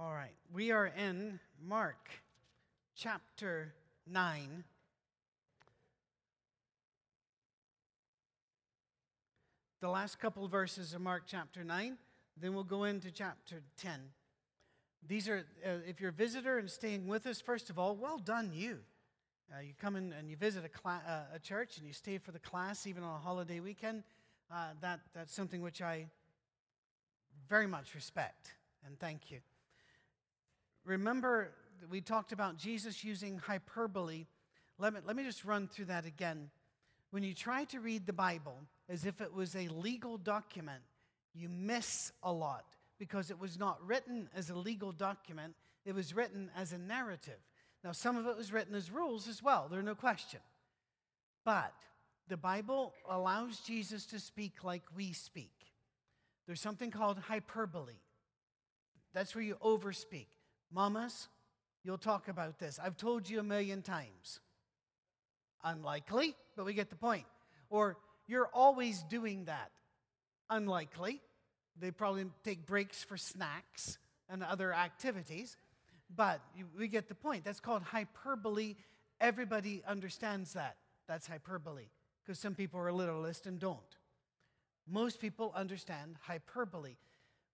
All right, we are in Mark chapter 9. The last couple of verses of Mark chapter 9, then we'll go into chapter 10. These are, uh, if you're a visitor and staying with us, first of all, well done, you. Uh, you come in and you visit a, cla- uh, a, church and you stay for the class, even on a holiday weekend. Uh, that, that's something which I very much respect and thank you. Remember, we talked about Jesus using hyperbole. Let me, let me just run through that again. When you try to read the Bible as if it was a legal document, you miss a lot because it was not written as a legal document, it was written as a narrative. Now, some of it was written as rules as well, there's no question. But the Bible allows Jesus to speak like we speak. There's something called hyperbole. That's where you overspeak. Mamas, you'll talk about this. I've told you a million times. Unlikely, but we get the point. Or you're always doing that. Unlikely. They probably take breaks for snacks and other activities, but we get the point. That's called hyperbole. Everybody understands that. That's hyperbole because some people are literalist and don't. Most people understand hyperbole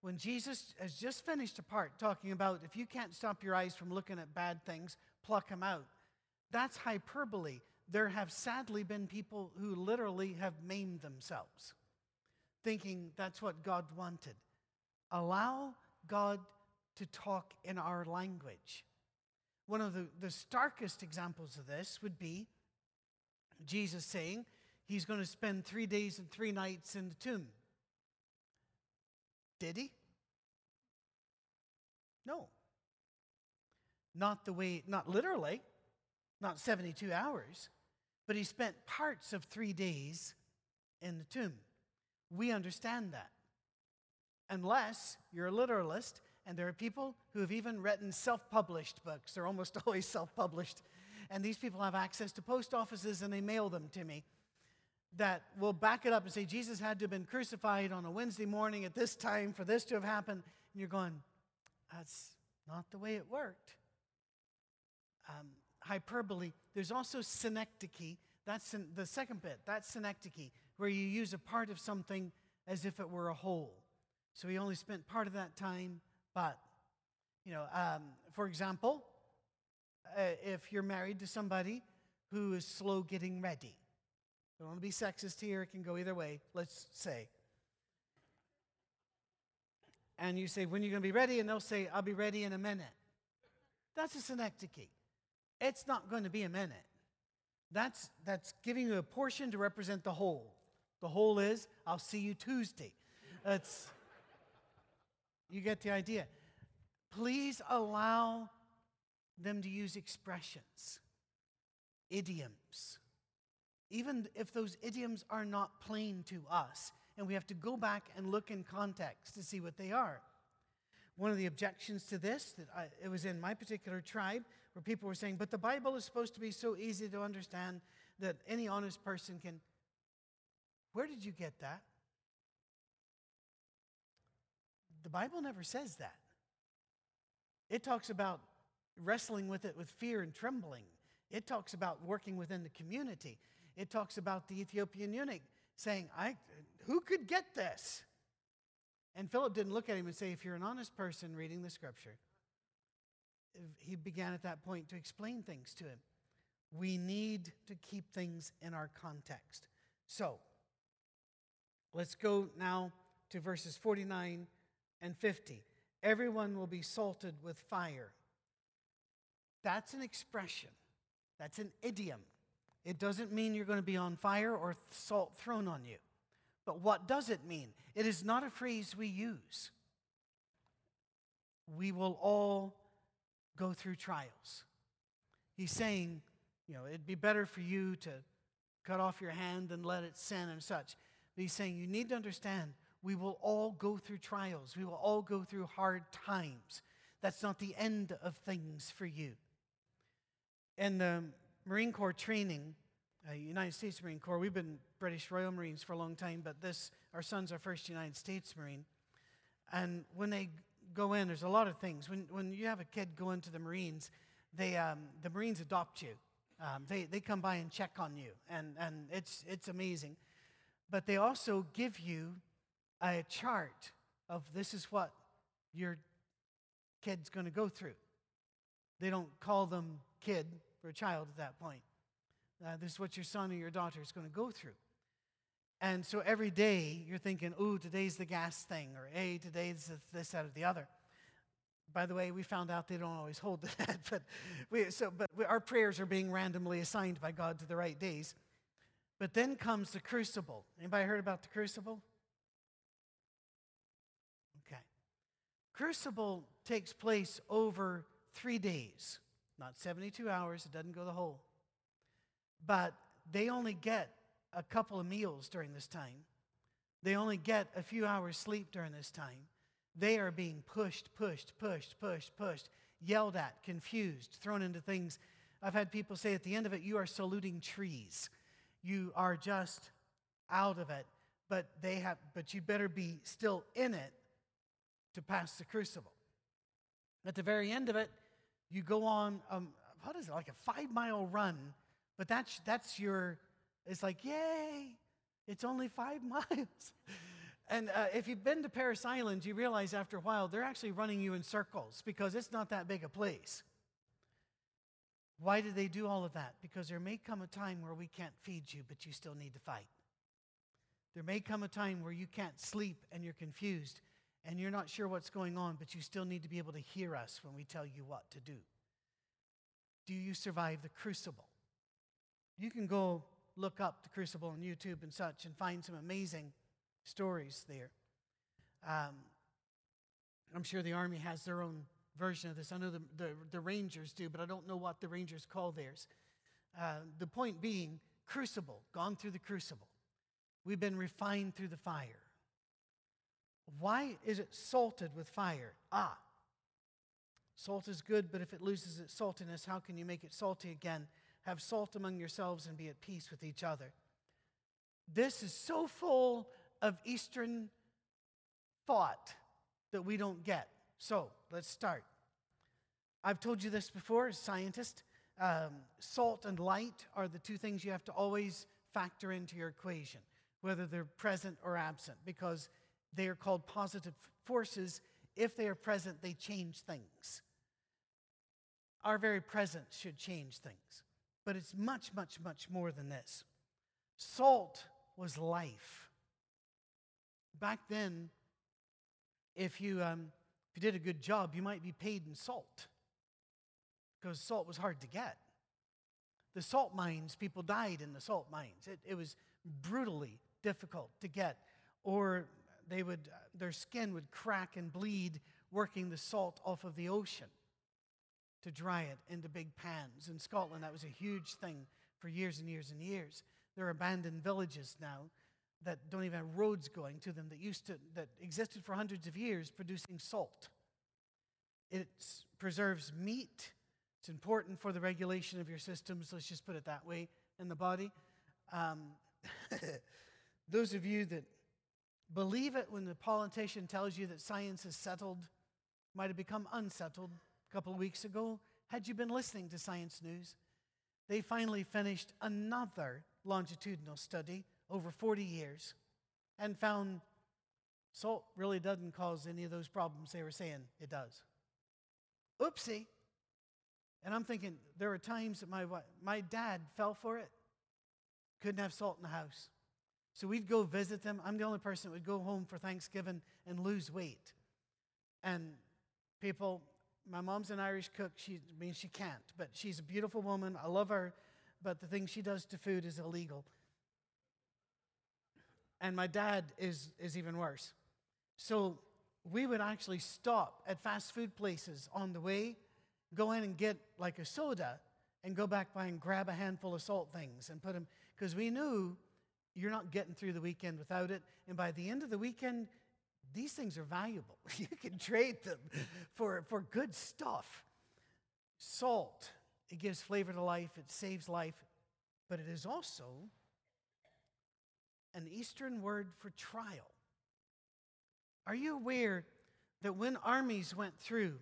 when Jesus has just finished a part talking about if you can't stop your eyes from looking at bad things, pluck them out. That's hyperbole. There have sadly been people who literally have maimed themselves, thinking that's what God wanted. Allow God to talk in our language. One of the, the starkest examples of this would be Jesus saying he's going to spend three days and three nights in the tomb. Did he? No. Not the way, not literally, not 72 hours, but he spent parts of three days in the tomb. We understand that. Unless you're a literalist, and there are people who have even written self published books. They're almost always self published. And these people have access to post offices and they mail them to me that will back it up and say Jesus had to have been crucified on a Wednesday morning at this time for this to have happened. And you're going, that's not the way it worked. Um, hyperbole. There's also synecdoche. That's the second bit. That's synecdoche, where you use a part of something as if it were a whole. So he only spent part of that time, but, you know, um, for example, uh, if you're married to somebody who is slow getting ready, don't want to be sexist here, it can go either way, let's say. And you say, When are you going to be ready? And they'll say, I'll be ready in a minute. That's a synecdoche. It's not going to be a minute. That's, that's giving you a portion to represent the whole. The whole is, I'll see you Tuesday. That's, you get the idea. Please allow them to use expressions, idioms even if those idioms are not plain to us, and we have to go back and look in context to see what they are. One of the objections to this, that I, it was in my particular tribe, where people were saying, but the Bible is supposed to be so easy to understand that any honest person can. Where did you get that? The Bible never says that. It talks about wrestling with it with fear and trembling. It talks about working within the community it talks about the Ethiopian eunuch saying, I, Who could get this? And Philip didn't look at him and say, If you're an honest person reading the scripture, he began at that point to explain things to him. We need to keep things in our context. So, let's go now to verses 49 and 50. Everyone will be salted with fire. That's an expression, that's an idiom. It doesn't mean you're going to be on fire or salt thrown on you. But what does it mean? It is not a phrase we use. We will all go through trials. He's saying, you know, it'd be better for you to cut off your hand than let it sin and such. But he's saying, you need to understand, we will all go through trials. We will all go through hard times. That's not the end of things for you. And the Marine Corps training, uh, United States Marine Corps. We've been British Royal Marines for a long time, but this, our son's our first United States Marine. And when they go in, there's a lot of things. When, when you have a kid go into the Marines, they, um, the Marines adopt you. Um, they, they come by and check on you, and, and it's, it's amazing. But they also give you a chart of this is what your kid's going to go through. They don't call them kid or child at that point. Uh, this is what your son or your daughter is going to go through. And so every day you're thinking, ooh, today's the gas thing, or hey, today's this, that, or the other. By the way, we found out they don't always hold to that, but, we, so, but we, our prayers are being randomly assigned by God to the right days. But then comes the crucible. Anybody heard about the crucible? Okay. Crucible takes place over three days, not 72 hours, it doesn't go the whole. But they only get a couple of meals during this time. They only get a few hours sleep during this time. They are being pushed, pushed, pushed, pushed, pushed, yelled at, confused, thrown into things. I've had people say at the end of it, you are saluting trees. You are just out of it, but they have but you better be still in it to pass the crucible. At the very end of it, you go on um, what is it, like a five mile run, but that's that's your it's like, yay, it's only five miles. And uh, if you've been to Parris Island, you realize after a while they're actually running you in circles because it's not that big a place. Why do they do all of that? Because there may come a time where we can't feed you, but you still need to fight. There may come a time where you can't sleep and you're confused and you're not sure what's going on, but you still need to be able to hear us when we tell you what to do. Do you survive the crucible? You can go look up the crucible on YouTube and such and find some amazing stories there. Um, I'm sure the Army has their own version of this. I know the, the, the Rangers do, but I don't know what the Rangers call theirs. Uh, the point being, crucible, gone through the crucible. We've been refined through the fire. Why is it salted with fire? Ah, salt is good, but if it loses its saltiness, how can you make it salty again? Have salt among yourselves and be at peace with each other. This is so full of Eastern thought that we don't get. So let's start. I've told you this before as a scientist. Um, salt and light are the two things you have to always factor into your equation, whether they're present or absent, because they are called positive forces. If they are present, they change things. Our very presence should change things. But it's much, much, much more than this. Salt was life. Back then, if you, um, if you did a good job, you might be paid in salt because salt was hard to get. The salt mines, people died in the salt mines. It, it was brutally difficult to get. Or they would, their skin would crack and bleed working the salt off of the ocean to dry it into big pans. In Scotland, that was a huge thing for years and years and years. There are abandoned villages now that don't even have roads going to them that used to that existed for hundreds of years producing salt. It preserves meat. It's important for the regulation of your systems. Let's just put it that way in the body. Um, those of you that believe it when the politician tells you that science is settled might have become unsettled a couple of weeks ago. Had you been listening to Science News? They finally finished another longitudinal study over 40 years and found salt really doesn't cause any of those problems they were saying it does. Oopsie. And I'm thinking, there are times that my, my dad fell for it, couldn't have salt in the house. So we'd go visit them. I'm the only person that would go home for Thanksgiving and lose weight. And people, my mom's an Irish cook. She I mean she can't, but she's a beautiful woman. I love her, but the thing she does to food is illegal. And my dad is is even worse. So we would actually stop at fast food places on the way, go in and get like a soda, and go back by and grab a handful of salt things and put them because we knew you're not getting through the weekend without it. And by the end of the weekend, these things are valuable. You can trade them for, for good stuff. Salt, it gives flavor to life, it saves life, but it is also an Eastern word for trial. Are you aware that when armies went through,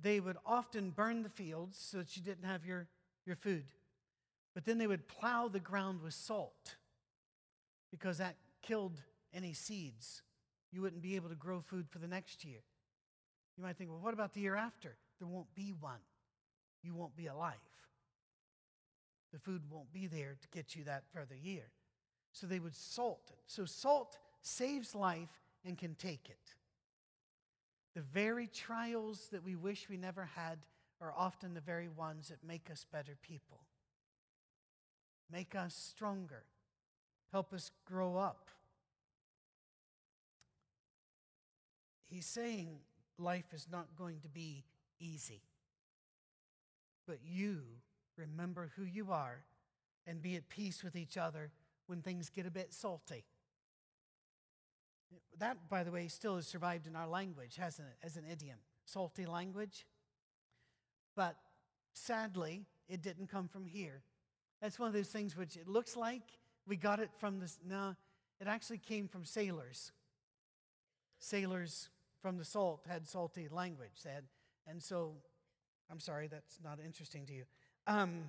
they would often burn the fields so that you didn't have your, your food. But then they would plow the ground with salt because that killed any seeds. You wouldn't be able to grow food for the next year. You might think, well, what about the year after? There won't be one. You won't be alive. The food won't be there to get you that further year. So they would salt it. So salt saves life and can take it. The very trials that we wish we never had are often the very ones that make us better people, make us stronger, help us grow up. He's saying life is not going to be easy. But you remember who you are and be at peace with each other when things get a bit salty. That, by the way, still has survived in our language, hasn't it, as an idiom? Salty language. But sadly, it didn't come from here. That's one of those things which it looks like we got it from this. No, it actually came from sailors. Sailors from the salt had salty language. And so, I'm sorry, that's not interesting to you. Um,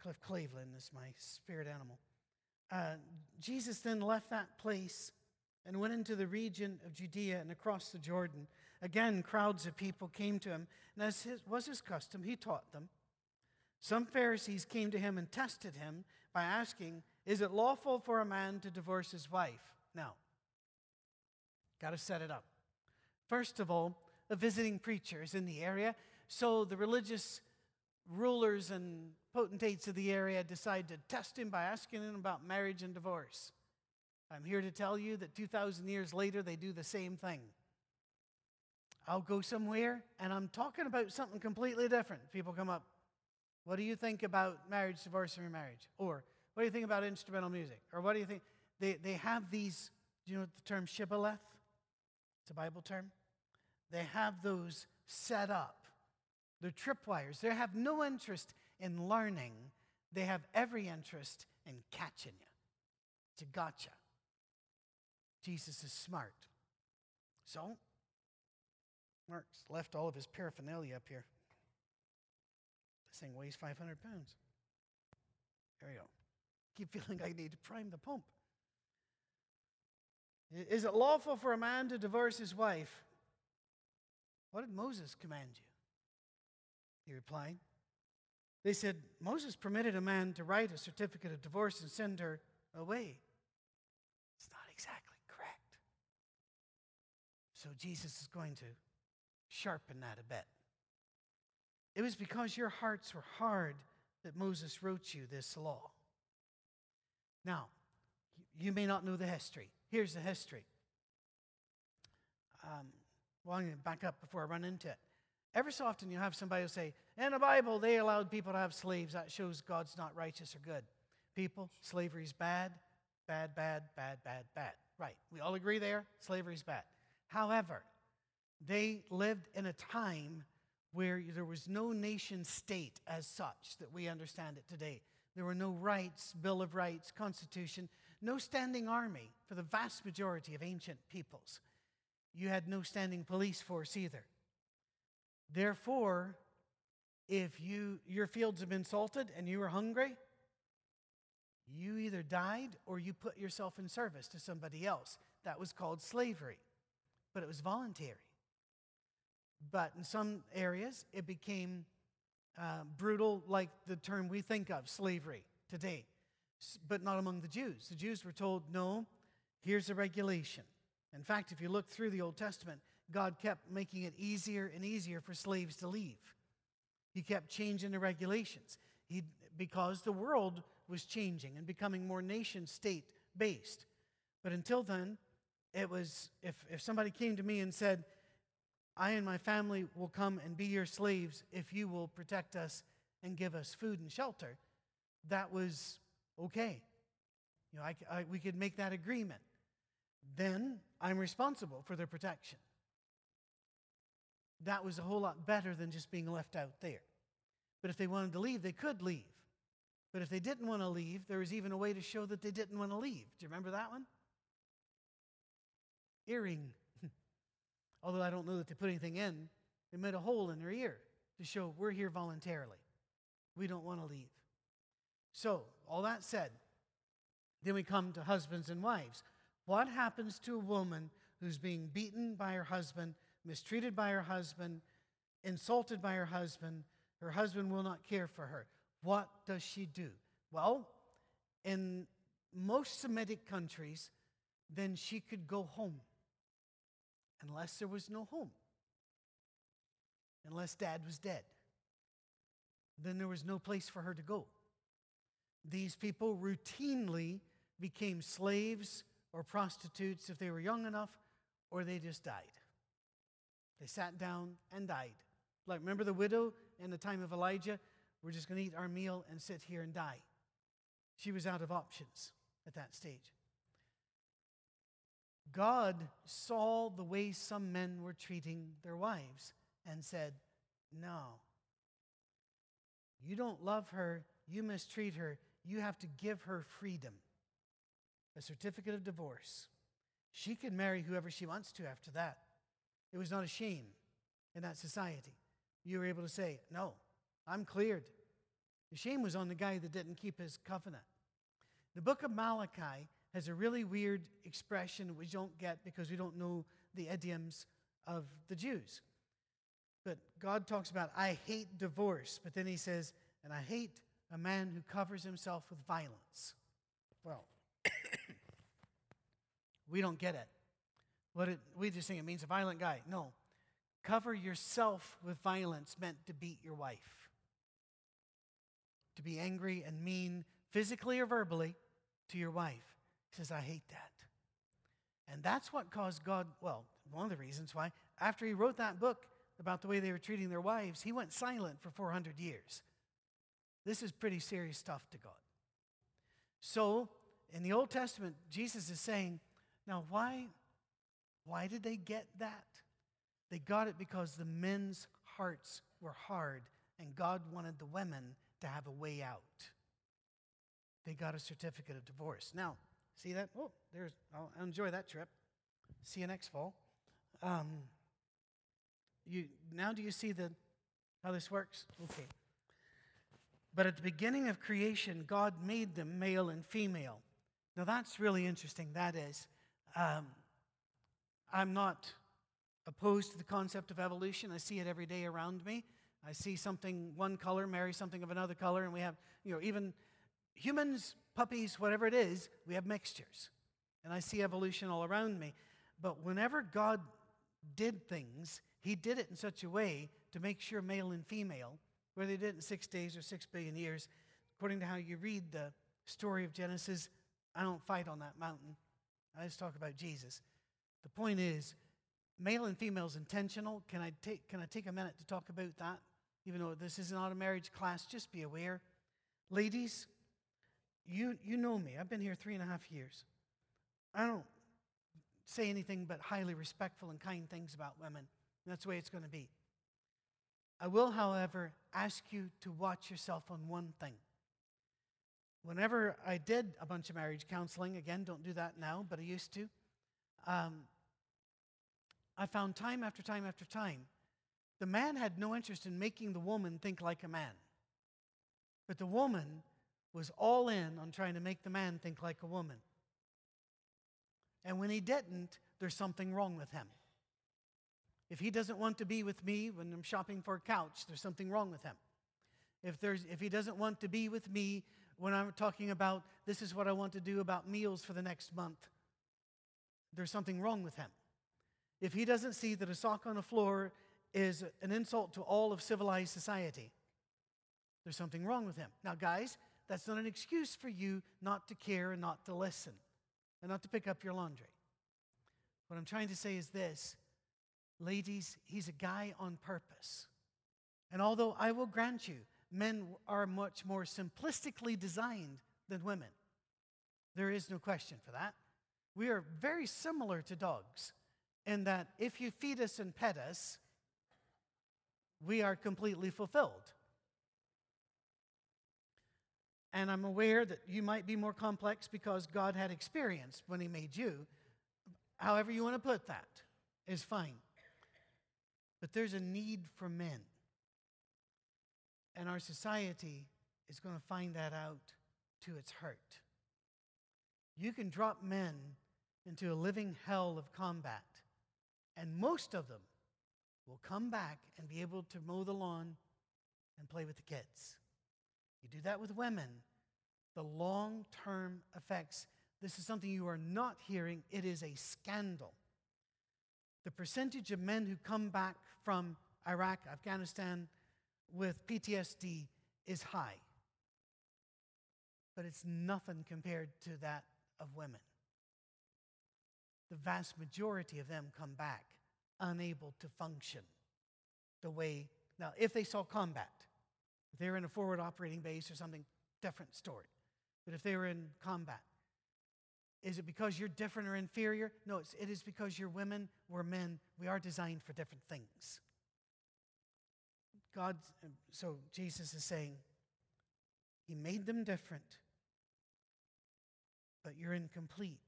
Cliff Clavin is my spirit animal. Uh, Jesus then left that place and went into the region of Judea and across the Jordan. Again, crowds of people came to him, and as his, was his custom, he taught them. Some Pharisees came to him and tested him by asking, Is it lawful for a man to divorce his wife? Now, got to set it up. First of all, a visiting preacher is in the area, so the religious rulers and potentates of the area decide to test him by asking him about marriage and divorce. I'm here to tell you that 2,000 years later, they do the same thing. I'll go somewhere and I'm talking about something completely different. People come up, What do you think about marriage, divorce, and remarriage? Or, What do you think about instrumental music? Or, What do you think? They, they have these, do you know the term shibboleth? It's a Bible term. They have those set up. They're tripwires. They have no interest in learning, they have every interest in catching you. It's a gotcha. Jesus is smart. So, Mark's left all of his paraphernalia up here. This thing weighs 500 pounds. There we go. Keep feeling I need to prime the pump. Is it lawful for a man to divorce his wife? What did Moses command you? He replied, they said, Moses permitted a man to write a certificate of divorce and send her away. It's not exactly correct. So Jesus is going to sharpen that a bit. It was because your hearts were hard that Moses wrote you this law. Now, you may not know the history. Here's the history. Um, well, I'm going to back up before I run into it. Every so often you'll have somebody who say, in the Bible, they allowed people to have slaves. That shows God's not righteous or good. People, slavery's bad, bad, bad, bad, bad, bad. Right. We all agree there? Slavery's bad. However, they lived in a time where there was no nation state as such that we understand it today. There were no rights, Bill of Rights, Constitution, no standing army for the vast majority of ancient peoples. You had no standing police force either. Therefore, if you, your fields have been salted and you were hungry, you either died or you put yourself in service to somebody else. That was called slavery, but it was voluntary. But in some areas, it became uh, brutal, like the term we think of, slavery, today, but not among the Jews. The Jews were told, no, here's a regulation. In fact, if you look through the Old Testament, God kept making it easier and easier for slaves to leave. He kept changing the regulations he, because the world was changing and becoming more nation state based. But until then, it was if, if somebody came to me and said, I and my family will come and be your slaves if you will protect us and give us food and shelter, that was okay. You know, I, I, we could make that agreement. Then I'm responsible for their protection that was a whole lot better than just being left out there. But if they wanted to leave, they could leave. But if they didn't want to leave, there was even a way to show that they didn't want to leave. Do you remember that one? earring. Although I don't know that they put anything in, they made a hole in her ear to show we're here voluntarily. We don't want to leave. So, all that said, then we come to husbands and wives. What happens to a woman who's being beaten by her husband, mistreated by her husband, insulted by her husband? Her husband will not care for her. What does she do? Well, in most Semitic countries, then she could go home unless there was no home, unless dad was dead. Then there was no place for her to go. These people routinely became slaves or prostitutes if they were young enough, or they just died. They sat down and died. Like, remember the widow in the time of Elijah? We're just going to eat our meal and sit here and die. She was out of options at that stage. God saw the way some men were treating their wives and said, No, you don't love her, you mistreat her, you have to give her freedom a certificate of divorce. She can marry whoever she wants to after that. It was not a shame in that society. You were able to say, No, I'm cleared. The shame was on the guy that didn't keep his covenant. The book of Malachi has a really weird expression we don't get because we don't know the idioms of the Jews. But God talks about, I hate divorce, but then he says, and I hate a man who covers himself with violence. Well, we don't get it. What it, we just think it means a violent guy. No. Cover yourself with violence meant to beat your wife, to be angry and mean physically or verbally to your wife. He says, I hate that. And that's what caused God, well, one of the reasons why, after he wrote that book about the way they were treating their wives, he went silent for 400 years. This is pretty serious stuff to God. So, in the Old Testament, Jesus is saying, now why, why did they get that? They got it because the men's hearts were hard and God wanted the women to have a way out. They got a certificate of divorce. Now, see that? Oh, there's, I'll enjoy that trip. See you next fall. Um, you, now do you see the, how this works? Okay. But at the beginning of creation, God made them male and female. Now that's really interesting. That is, um, I'm not opposed to the concept of evolution. I see it every day around me. I see something one color marry something of another color, and we have, you know, even humans, puppies, whatever it is, we have mixtures. And I see evolution all around me. But whenever God did things, He did it in such a way to make sure male and female whether they did it in six days or six billion years, according to how you read the story of Genesis, I don't fight on that mountain. I just talk about Jesus. The point is, male and female is intentional. Can I take, can I take a minute to talk about that? Even though this is not a marriage class, just be aware. Ladies, you, you know me. I've been here three and a half years. I don't say anything but highly respectful and kind things about women. That's the way it's going to be. I will, however, ask you to watch yourself on one thing. Whenever I did a bunch of marriage counseling, again, don't do that now, but I used to, um, I found time after time after time, the man had no interest in making the woman think like a man. But the woman was all in on trying to make the man think like a woman. And when he didn't, there's something wrong with him. If he doesn't want to be with me when I'm shopping for a couch, there's something wrong with him. If, there's, if he doesn't want to be with me when I'm talking about this is what I want to do about meals for the next month, there's something wrong with him. If he doesn't see that a sock on the floor is an insult to all of civilized society, there's something wrong with him. Now, guys, that's not an excuse for you not to care and not to listen and not to pick up your laundry. What I'm trying to say is this Ladies, he's a guy on purpose. And although I will grant you, men are much more simplistically designed than women, there is no question for that. We are very similar to dogs in that if you feed us and pet us, we are completely fulfilled. And I'm aware that you might be more complex because God had experience when He made you. however you want to put that is fine. But there's a need for men. And our society is going to find that out to its hurt. You can drop men into a living hell of combat, and most of them will come back and be able to mow the lawn and play with the kids. You do that with women, the long term effects. This is something you are not hearing, it is a scandal. The percentage of men who come back from Iraq, Afghanistan with PTSD is high. But it's nothing compared to that of women. The vast majority of them come back unable to function the way. Now, if they saw combat, if they were in a forward operating base or something, different story. But if they were in combat, is it because you're different or inferior? No, it's, it is because you're women, we're men. We are designed for different things. God, so Jesus is saying, He made them different, but you're incomplete.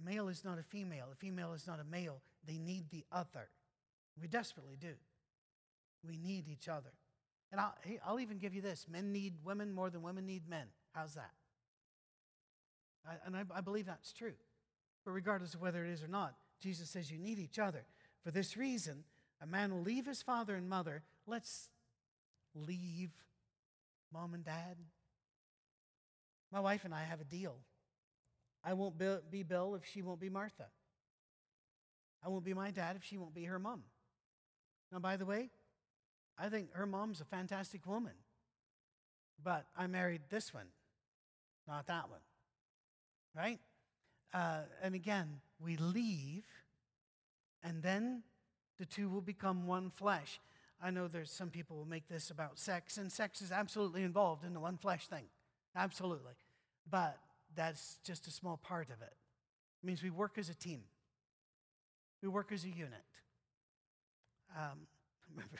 A male is not a female, a female is not a male. They need the other. We desperately do. We need each other. And I'll, I'll even give you this men need women more than women need men. How's that? I, and I, I believe that's true. But regardless of whether it is or not, Jesus says you need each other. For this reason, a man will leave his father and mother. Let's leave mom and dad. My wife and I have a deal. I won't be Bill if she won't be Martha. I won't be my dad if she won't be her mom. Now, by the way, I think her mom's a fantastic woman. But I married this one, not that one. Right? Uh, and again, we leave, and then the two will become one flesh. I know there's some people will make this about sex, and sex is absolutely involved in the one flesh thing. Absolutely. But that's just a small part of it. It means we work as a team, we work as a unit. Um, remember,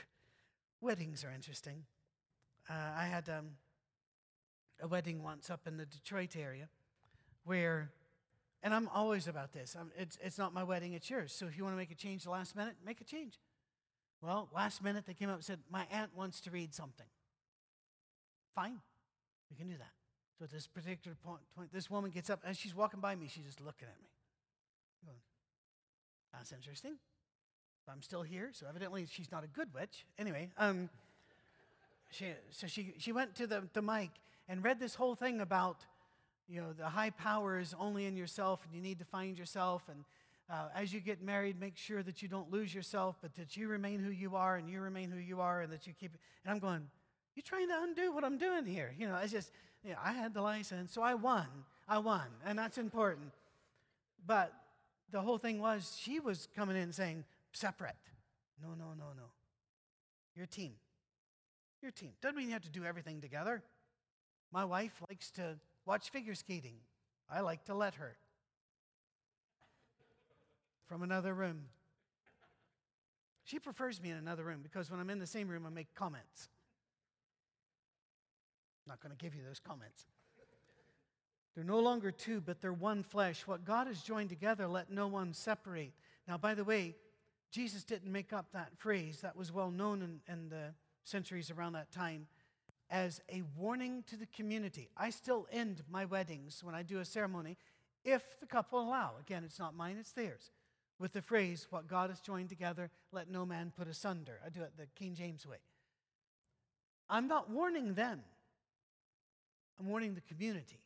weddings are interesting. Uh, I had um, a wedding once up in the Detroit area where and I'm always about this. I'm, it's, it's not my wedding, it's yours. So if you want to make a change the last minute, make a change. Well, last minute they came up and said, My aunt wants to read something. Fine, we can do that. So at this particular point, this woman gets up, as she's walking by me, she's just looking at me. That's interesting. I'm still here, so evidently she's not a good witch. Anyway, um, she, so she, she went to the, the mic and read this whole thing about you know, the high power is only in yourself and you need to find yourself. And uh, as you get married, make sure that you don't lose yourself, but that you remain who you are and you remain who you are and that you keep it. And I'm going, you're trying to undo what I'm doing here. You know, it's just, know, I had the license, so I won. I won, and that's important. But the whole thing was she was coming in saying, separate. No, no, no, no. Your team. Your team. Doesn't mean you have to do everything together. My wife likes to watch figure skating. I like to let her. From another room. She prefers me in another room because when I'm in the same room, I make comments. I'm not going to give you those comments. They're no longer two, but they're one flesh. What God has joined together, let no one separate. Now, by the way, Jesus didn't make up that phrase. That was well known in, in the centuries around that time as a warning to the community. I still end my weddings when I do a ceremony if the couple allow. Again, it's not mine, it's theirs. With the phrase, What God has joined together, let no man put asunder. I do it the King James way. I'm not warning them, I'm warning the community.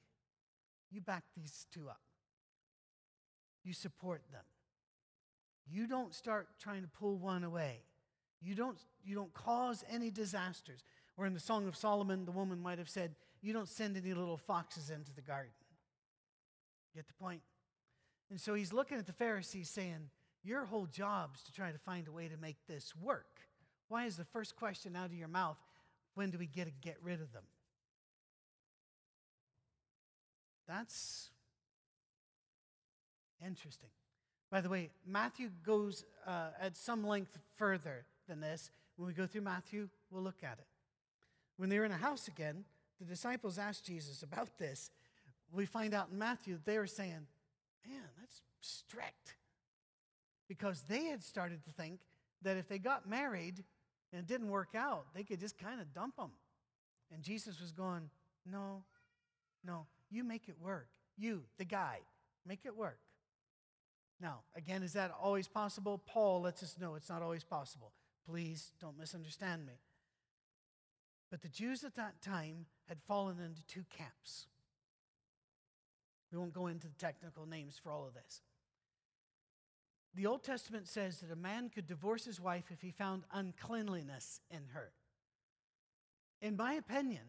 You back these two up, you support them. You don't start trying to pull one away. You don't, you don't cause any disasters. Or in the Song of Solomon, the woman might have said, You don't send any little foxes into the garden. Get the point? And so he's looking at the Pharisees saying, Your whole job is to try to find a way to make this work. Why is the first question out of your mouth, when do we get to get rid of them? That's interesting. By the way, Matthew goes uh, at some length further than this. When we go through Matthew, we'll look at it. When they were in a house again, the disciples asked Jesus about this. We find out in Matthew they were saying, Man, that's strict. Because they had started to think that if they got married and it didn't work out, they could just kind of dump them. And Jesus was going, No, no, you make it work. You, the guy, make it work. Now, again, is that always possible? Paul lets us know it's not always possible. Please don't misunderstand me. But the Jews at that time had fallen into two camps. We won't go into the technical names for all of this. The Old Testament says that a man could divorce his wife if he found uncleanliness in her. In my opinion,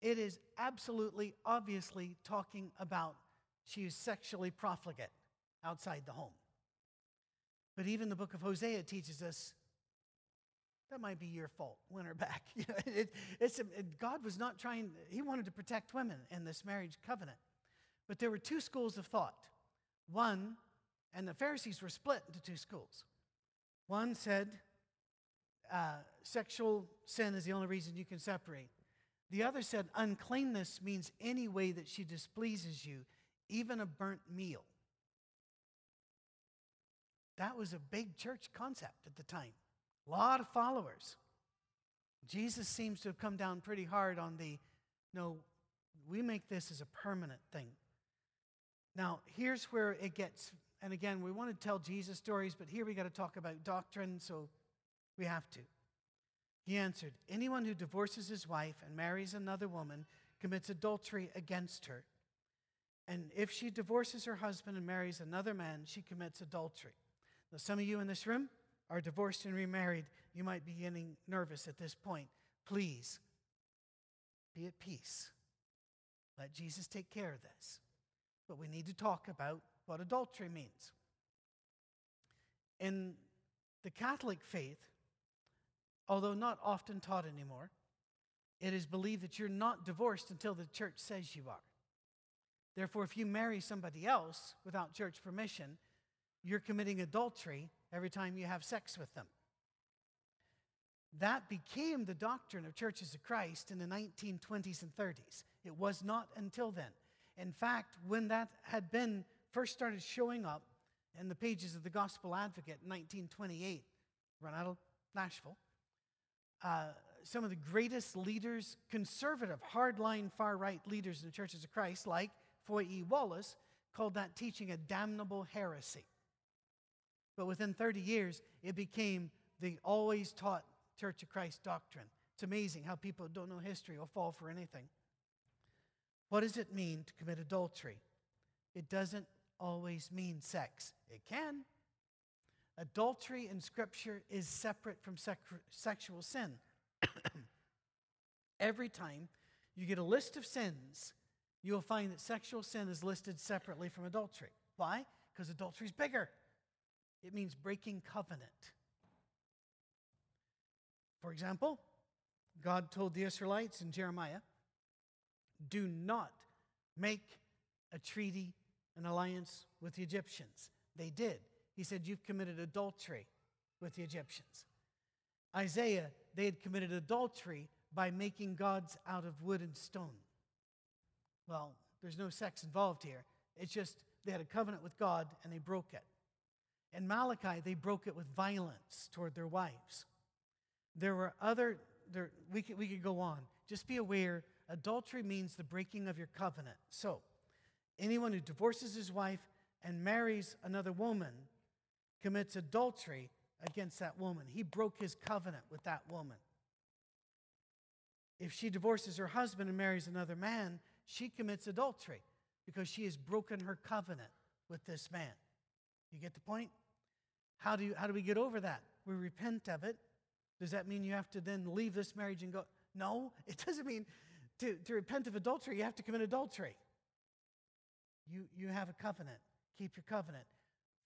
it is absolutely, obviously talking about she is sexually profligate outside the home. But even the book of Hosea teaches us that might be your fault. Win her back. it, it's, it, God was not trying, He wanted to protect women in this marriage covenant. But there were two schools of thought. One, and the Pharisees were split into two schools. One said uh, sexual sin is the only reason you can separate. The other said uncleanness means any way that she displeases you, even a burnt meal. That was a big church concept at the time. A lot of followers. Jesus seems to have come down pretty hard on the no, we make this as a permanent thing. Now, here's where it gets, and again, we want to tell Jesus stories, but here we got to talk about doctrine, so we have to. He answered, Anyone who divorces his wife and marries another woman commits adultery against her. And if she divorces her husband and marries another man, she commits adultery. Now, some of you in this room are divorced and remarried. You might be getting nervous at this point. Please be at peace. Let Jesus take care of this. But we need to talk about what adultery means. In the Catholic faith, although not often taught anymore, it is believed that you're not divorced until the church says you are. Therefore, if you marry somebody else without church permission, you're committing adultery every time you have sex with them. That became the doctrine of churches of Christ in the 1920s and 30s. It was not until then. In fact, when that had been first started showing up in the pages of the Gospel Advocate in 1928, run out of Nashville, uh, some of the greatest leaders, conservative, hardline, far right leaders in the churches of Christ, like Foy E. Wallace, called that teaching a damnable heresy. But within 30 years, it became the always taught Church of Christ doctrine. It's amazing how people who don't know history will fall for anything. What does it mean to commit adultery? It doesn't always mean sex. It can. Adultery in Scripture is separate from sec- sexual sin. Every time you get a list of sins, you'll find that sexual sin is listed separately from adultery. Why? Because adultery is bigger. It means breaking covenant. For example, God told the Israelites in Jeremiah, do not make a treaty, an alliance with the Egyptians. They did. He said, You've committed adultery with the Egyptians. Isaiah, they had committed adultery by making gods out of wood and stone. Well, there's no sex involved here. It's just they had a covenant with God and they broke it. In Malachi, they broke it with violence toward their wives. There were other, there, we, could, we could go on. Just be aware adultery means the breaking of your covenant. So, anyone who divorces his wife and marries another woman commits adultery against that woman. He broke his covenant with that woman. If she divorces her husband and marries another man, she commits adultery because she has broken her covenant with this man. You get the point? How do, you, how do we get over that? We repent of it. Does that mean you have to then leave this marriage and go? No, it doesn't mean to, to repent of adultery, you have to commit adultery. You, you have a covenant. Keep your covenant.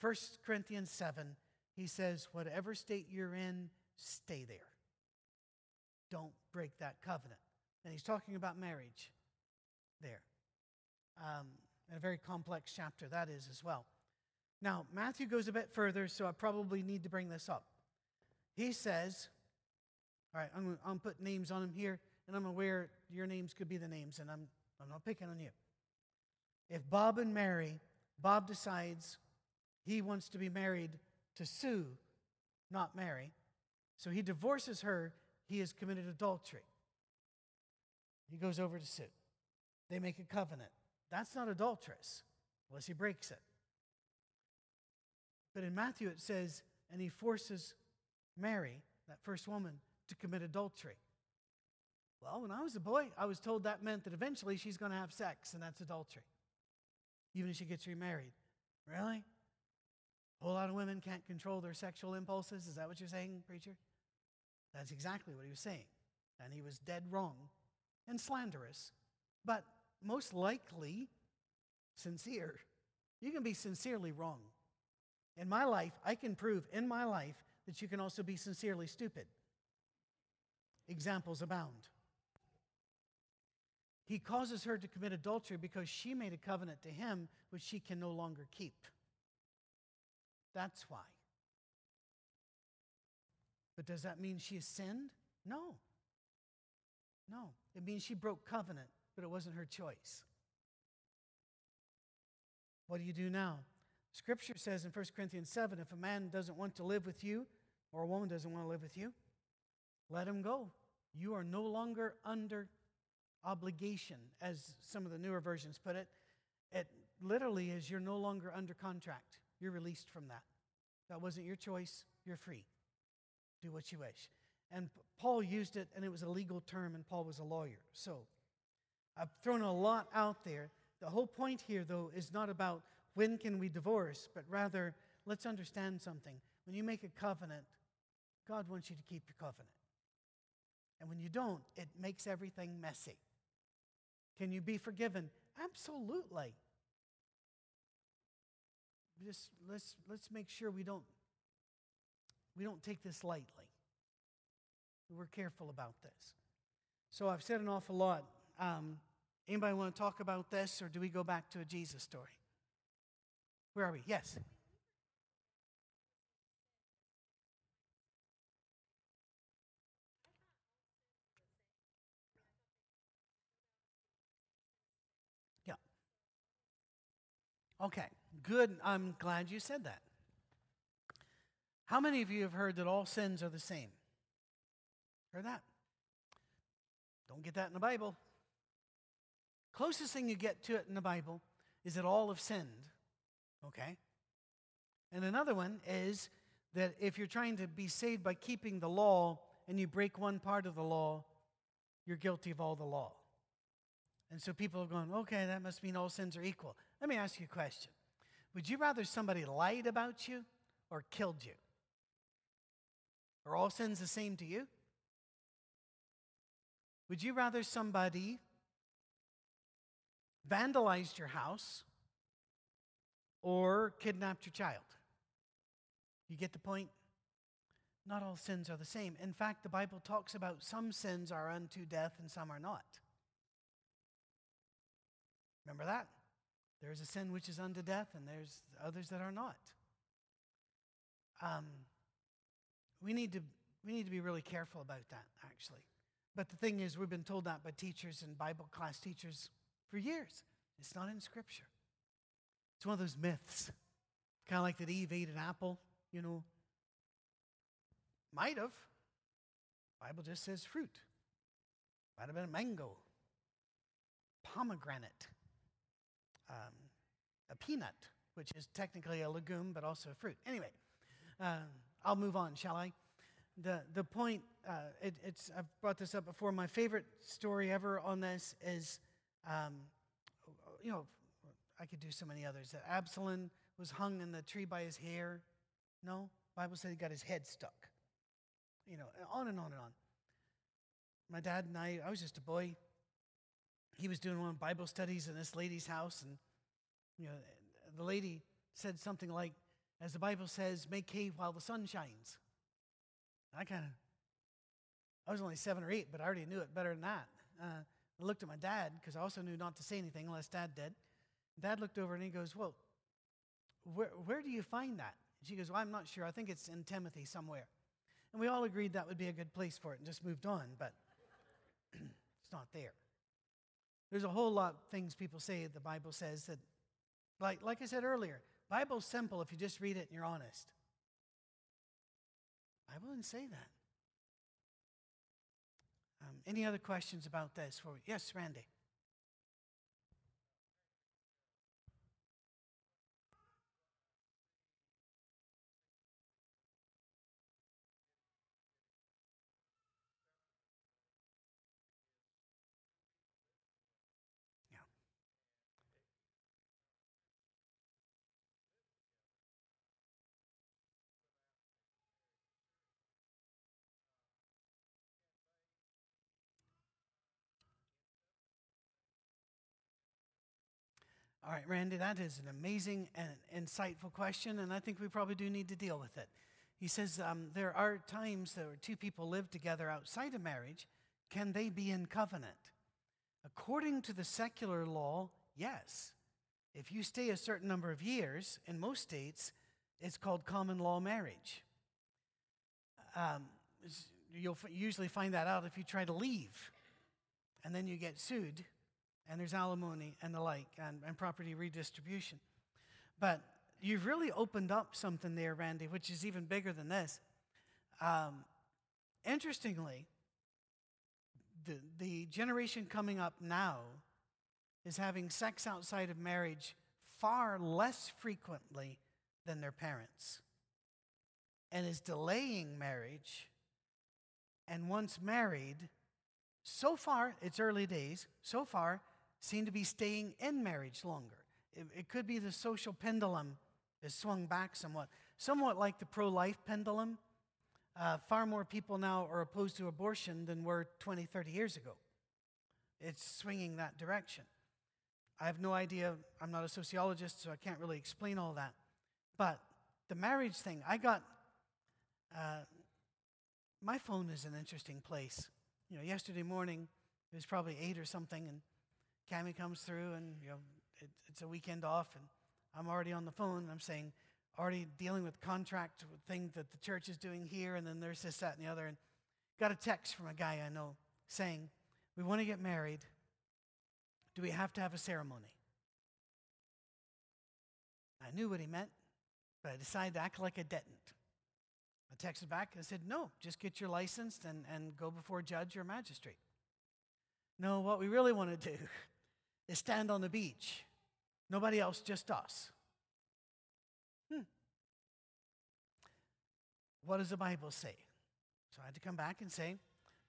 1 Corinthians 7, he says, whatever state you're in, stay there. Don't break that covenant. And he's talking about marriage there. Um, a very complex chapter that is as well. Now, Matthew goes a bit further, so I probably need to bring this up. He says, all right, I'm going to put names on him here, and I'm aware your names could be the names, and I'm, I'm not picking on you. If Bob and Mary Bob decides he wants to be married to Sue, not Mary. So he divorces her. He has committed adultery. He goes over to Sue. They make a covenant. That's not adulterous unless he breaks it. But in Matthew it says, and he forces Mary, that first woman, to commit adultery. Well, when I was a boy, I was told that meant that eventually she's going to have sex, and that's adultery, even if she gets remarried. Really? A whole lot of women can't control their sexual impulses. Is that what you're saying, preacher? That's exactly what he was saying. And he was dead wrong and slanderous, but most likely sincere. You can be sincerely wrong. In my life, I can prove in my life that you can also be sincerely stupid. Examples abound. He causes her to commit adultery because she made a covenant to him which she can no longer keep. That's why. But does that mean she has sinned? No. No. It means she broke covenant, but it wasn't her choice. What do you do now? Scripture says in 1 Corinthians 7 if a man doesn't want to live with you, or a woman doesn't want to live with you, let him go. You are no longer under obligation, as some of the newer versions put it. It literally is you're no longer under contract. You're released from that. That wasn't your choice. You're free. Do what you wish. And Paul used it, and it was a legal term, and Paul was a lawyer. So I've thrown a lot out there. The whole point here, though, is not about when can we divorce, but rather let's understand something. When you make a covenant, God wants you to keep your covenant. And when you don't, it makes everything messy. Can you be forgiven? Absolutely. Just let's let's make sure we don't we don't take this lightly. We're careful about this. So I've said an awful lot. Um, anybody want to talk about this, or do we go back to a Jesus story? Where are we? Yes. Yeah. Okay, good. I'm glad you said that. How many of you have heard that all sins are the same? Heard that? Don't get that in the Bible. Closest thing you get to it in the Bible is that all have sinned. Okay? And another one is that if you're trying to be saved by keeping the law and you break one part of the law, you're guilty of all the law. And so people are going, okay, that must mean all sins are equal. Let me ask you a question Would you rather somebody lied about you or killed you? Are all sins the same to you? Would you rather somebody vandalized your house or kidnapped your child? You get the point? Not all sins are the same. In fact, the Bible talks about some sins are unto death and some are not. Remember that? There's a sin which is unto death, and there's others that are not. Um, we need to we need to be really careful about that, actually. But the thing is, we've been told that by teachers and Bible class teachers for years. It's not in Scripture. It's one of those myths. Kind of like that Eve ate an apple, you know. Might have. Bible just says fruit. Might have been a mango, pomegranate, um, a peanut, which is technically a legume but also a fruit. Anyway, uh, I'll move on, shall I? the, the point, uh, it, it's, I've brought this up before. My favorite story ever on this is, um, you know, I could do so many others. That Absalom was hung in the tree by his hair. No, Bible said he got his head stuck. You know, on and on and on. My dad and I, I was just a boy. He was doing one Bible studies in this lady's house, and you know, the lady said something like, "As the Bible says, make hay while the sun shines." I kind of, I was only seven or eight, but I already knew it better than that. Uh, I looked at my dad because I also knew not to say anything unless dad did. Dad looked over and he goes, Well, where, where do you find that? She goes, Well, I'm not sure. I think it's in Timothy somewhere. And we all agreed that would be a good place for it and just moved on, but it's not there. There's a whole lot of things people say the Bible says that Like, like I said earlier, Bible's simple if you just read it and you're honest. Bible didn't say that. Um, any other questions about this? For yes, Randy. All right, Randy, that is an amazing and insightful question, and I think we probably do need to deal with it. He says um, there are times that two people live together outside of marriage. Can they be in covenant? According to the secular law, yes. If you stay a certain number of years, in most states, it's called common law marriage. Um, you'll usually find that out if you try to leave and then you get sued and there's alimony and the like, and, and property redistribution. But you've really opened up something there, Randy, which is even bigger than this. Um, interestingly, the, the generation coming up now is having sex outside of marriage far less frequently than their parents and is delaying marriage. And once married, so far, it's early days, so far, seem to be staying in marriage longer. It, it could be the social pendulum is swung back somewhat, somewhat like the pro life pendulum. Uh, far more people now are opposed to abortion than were 20, 30 years ago. It's swinging that direction. I have no idea. I'm not a sociologist, so I can't really explain all that. But the marriage thing, I got. Uh, my phone is an interesting place. You know, yesterday morning, it was probably eight or something, and Cami comes through and, you know, it, it's a weekend off and I'm already on the phone and I'm saying, already dealing with contract thing that the church is doing here and then there's this, that, and the other. And got a text from a guy I know saying, we want to get married. Do we have to have a ceremony? I knew what he meant, but I decided to act like I didn't. I texted back and said, no, just get your license and, and go before judge or magistrate. No, what we really want to do is stand on the beach. Nobody else, just us. Hmm. What does the Bible say? So I had to come back and say,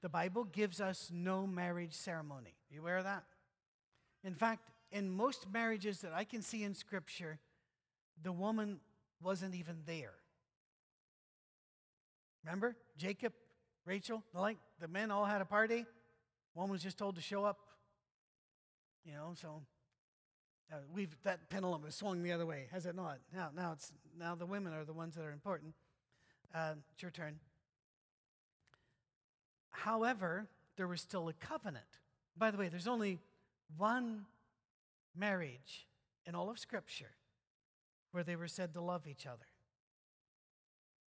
the Bible gives us no marriage ceremony. Are you aware of that? In fact, in most marriages that I can see in Scripture, the woman wasn't even there. Remember? Jacob, Rachel, the like, the men all had a party. One was just told to show up you know, so uh, we've that pendulum has swung the other way, has it not? Now, now it's now the women are the ones that are important. Uh, it's your turn. However, there was still a covenant. By the way, there's only one marriage in all of Scripture where they were said to love each other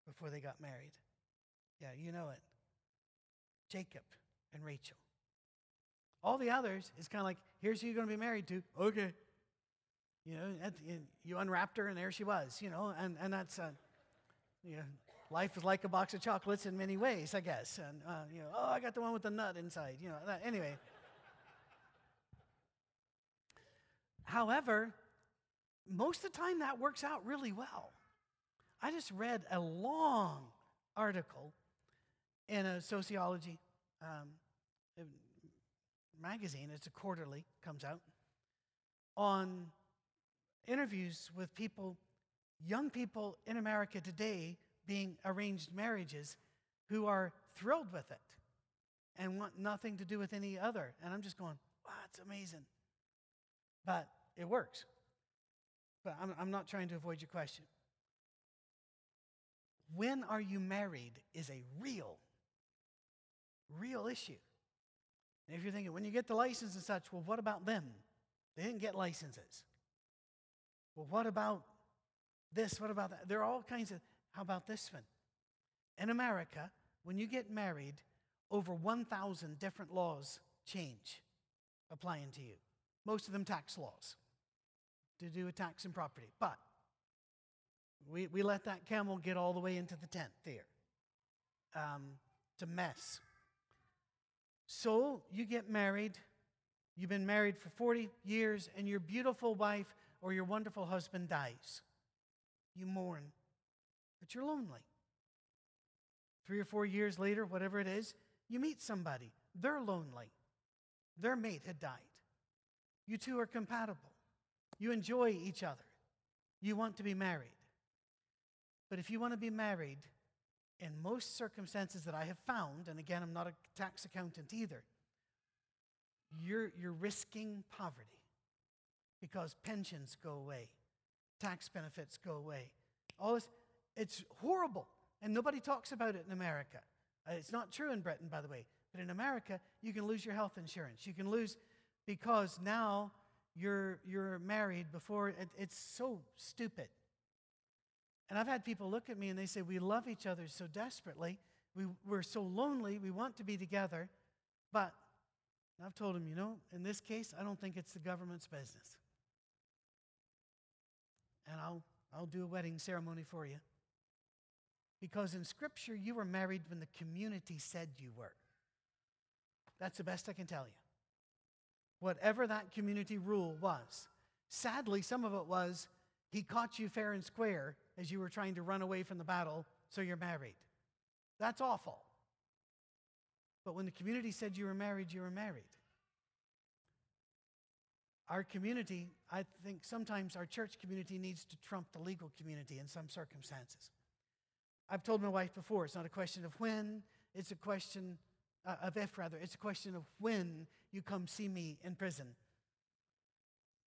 before they got married. Yeah, you know it. Jacob and Rachel. All the others is kind of like, here's who you're going to be married to. Okay. You know, you unwrapped her and there she was, you know, and, and that's, uh, you know, life is like a box of chocolates in many ways, I guess. And, uh, you know, oh, I got the one with the nut inside, you know, that, anyway. However, most of the time that works out really well. I just read a long article in a sociology um, magazine, it's a quarterly, comes out, on interviews with people, young people in America today being arranged marriages who are thrilled with it and want nothing to do with any other. And I'm just going, wow, it's amazing. But it works. But I'm, I'm not trying to avoid your question. When are you married is a real, real issue. And if you're thinking, when you get the license and such, well, what about them? They didn't get licenses. Well, what about this? What about that? There are all kinds of, how about this one? In America, when you get married, over 1,000 different laws change applying to you. Most of them tax laws. to do a tax and property. But we, we let that camel get all the way into the tent there. Um, a mess. So you get married, you've been married for 40 years, and your beautiful wife or your wonderful husband dies. You mourn, but you're lonely. Three or four years later, whatever it is, you meet somebody. They're lonely. Their mate had died. You two are compatible. You enjoy each other. You want to be married. But if you want to be married, in most circumstances that I have found, and again, I'm not a tax accountant either, you're, you're risking poverty because pensions go away, tax benefits go away. All this, it's horrible, and nobody talks about it in America. Uh, it's not true in Britain, by the way, but in America, you can lose your health insurance. You can lose because now you're, you're married before. It, it's so stupid. And I've had people look at me and they say, We love each other so desperately. We, we're so lonely. We want to be together. But I've told them, you know, in this case, I don't think it's the government's business. And I'll, I'll do a wedding ceremony for you. Because in Scripture, you were married when the community said you were. That's the best I can tell you. Whatever that community rule was. Sadly, some of it was he caught you fair and square as you were trying to run away from the battle, so you're married. That's awful. But when the community said you were married, you were married. Our community, I think sometimes our church community needs to trump the legal community in some circumstances. I've told my wife before, it's not a question of when, it's a question uh, of if, rather. It's a question of when you come see me in prison.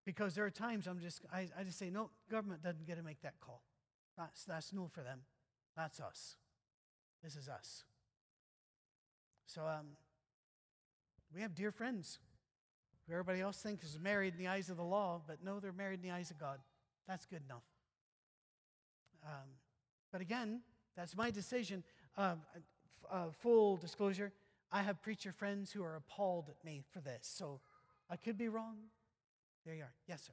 Because there are times I'm just, I, I just say, no, government doesn't get to make that call. That's, that's no for them. That's us. This is us. So um, we have dear friends who everybody else thinks is married in the eyes of the law, but no, they're married in the eyes of God. That's good enough. Um, but again, that's my decision. Um, uh, full disclosure, I have preacher friends who are appalled at me for this, so I could be wrong. There you are. Yes, sir.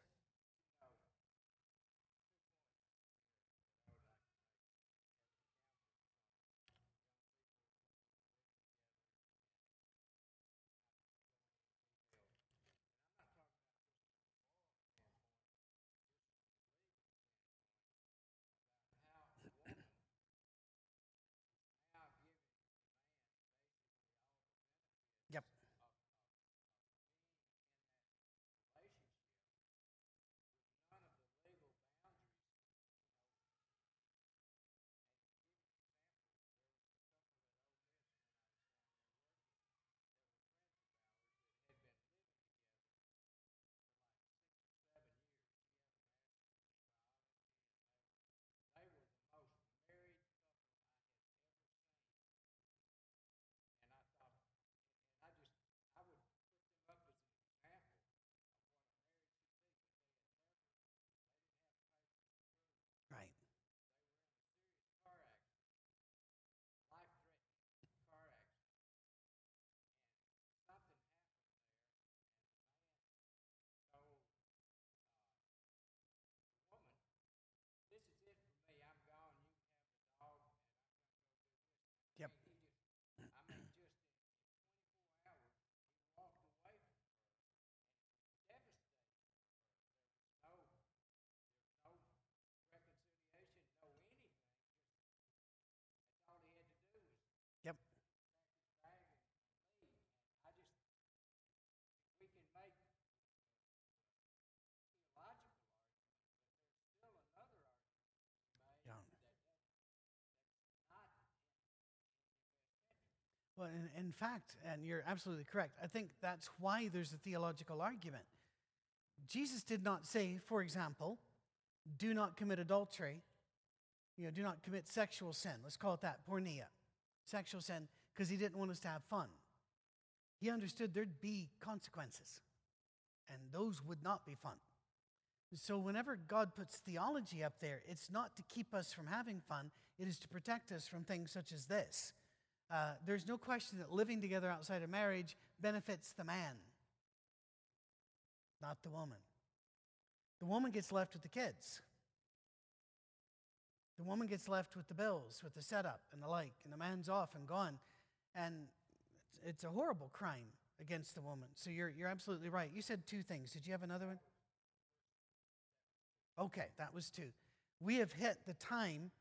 Well, in, in, fact, and you're absolutely correct, I think that's why there's a theological argument. Jesus did not say, for example, do not commit adultery, you know, do not commit sexual sin. Let's call it that, porneia, sexual sin, because he didn't want us to have fun. He understood there'd be consequences, and those would not be fun. So, whenever God puts theology up there, it's not to keep us from having fun, it is to protect us from things such as this uh, there's no question that living together outside of marriage benefits the man, not the woman. the woman gets left with the kids. The woman gets left with the bills, with the setup and the like, and the man's off and gone. And it's, a horrible crime against the woman. So you're, you're absolutely right. You said two things. Did you have another one? Okay, that was two. We have hit the time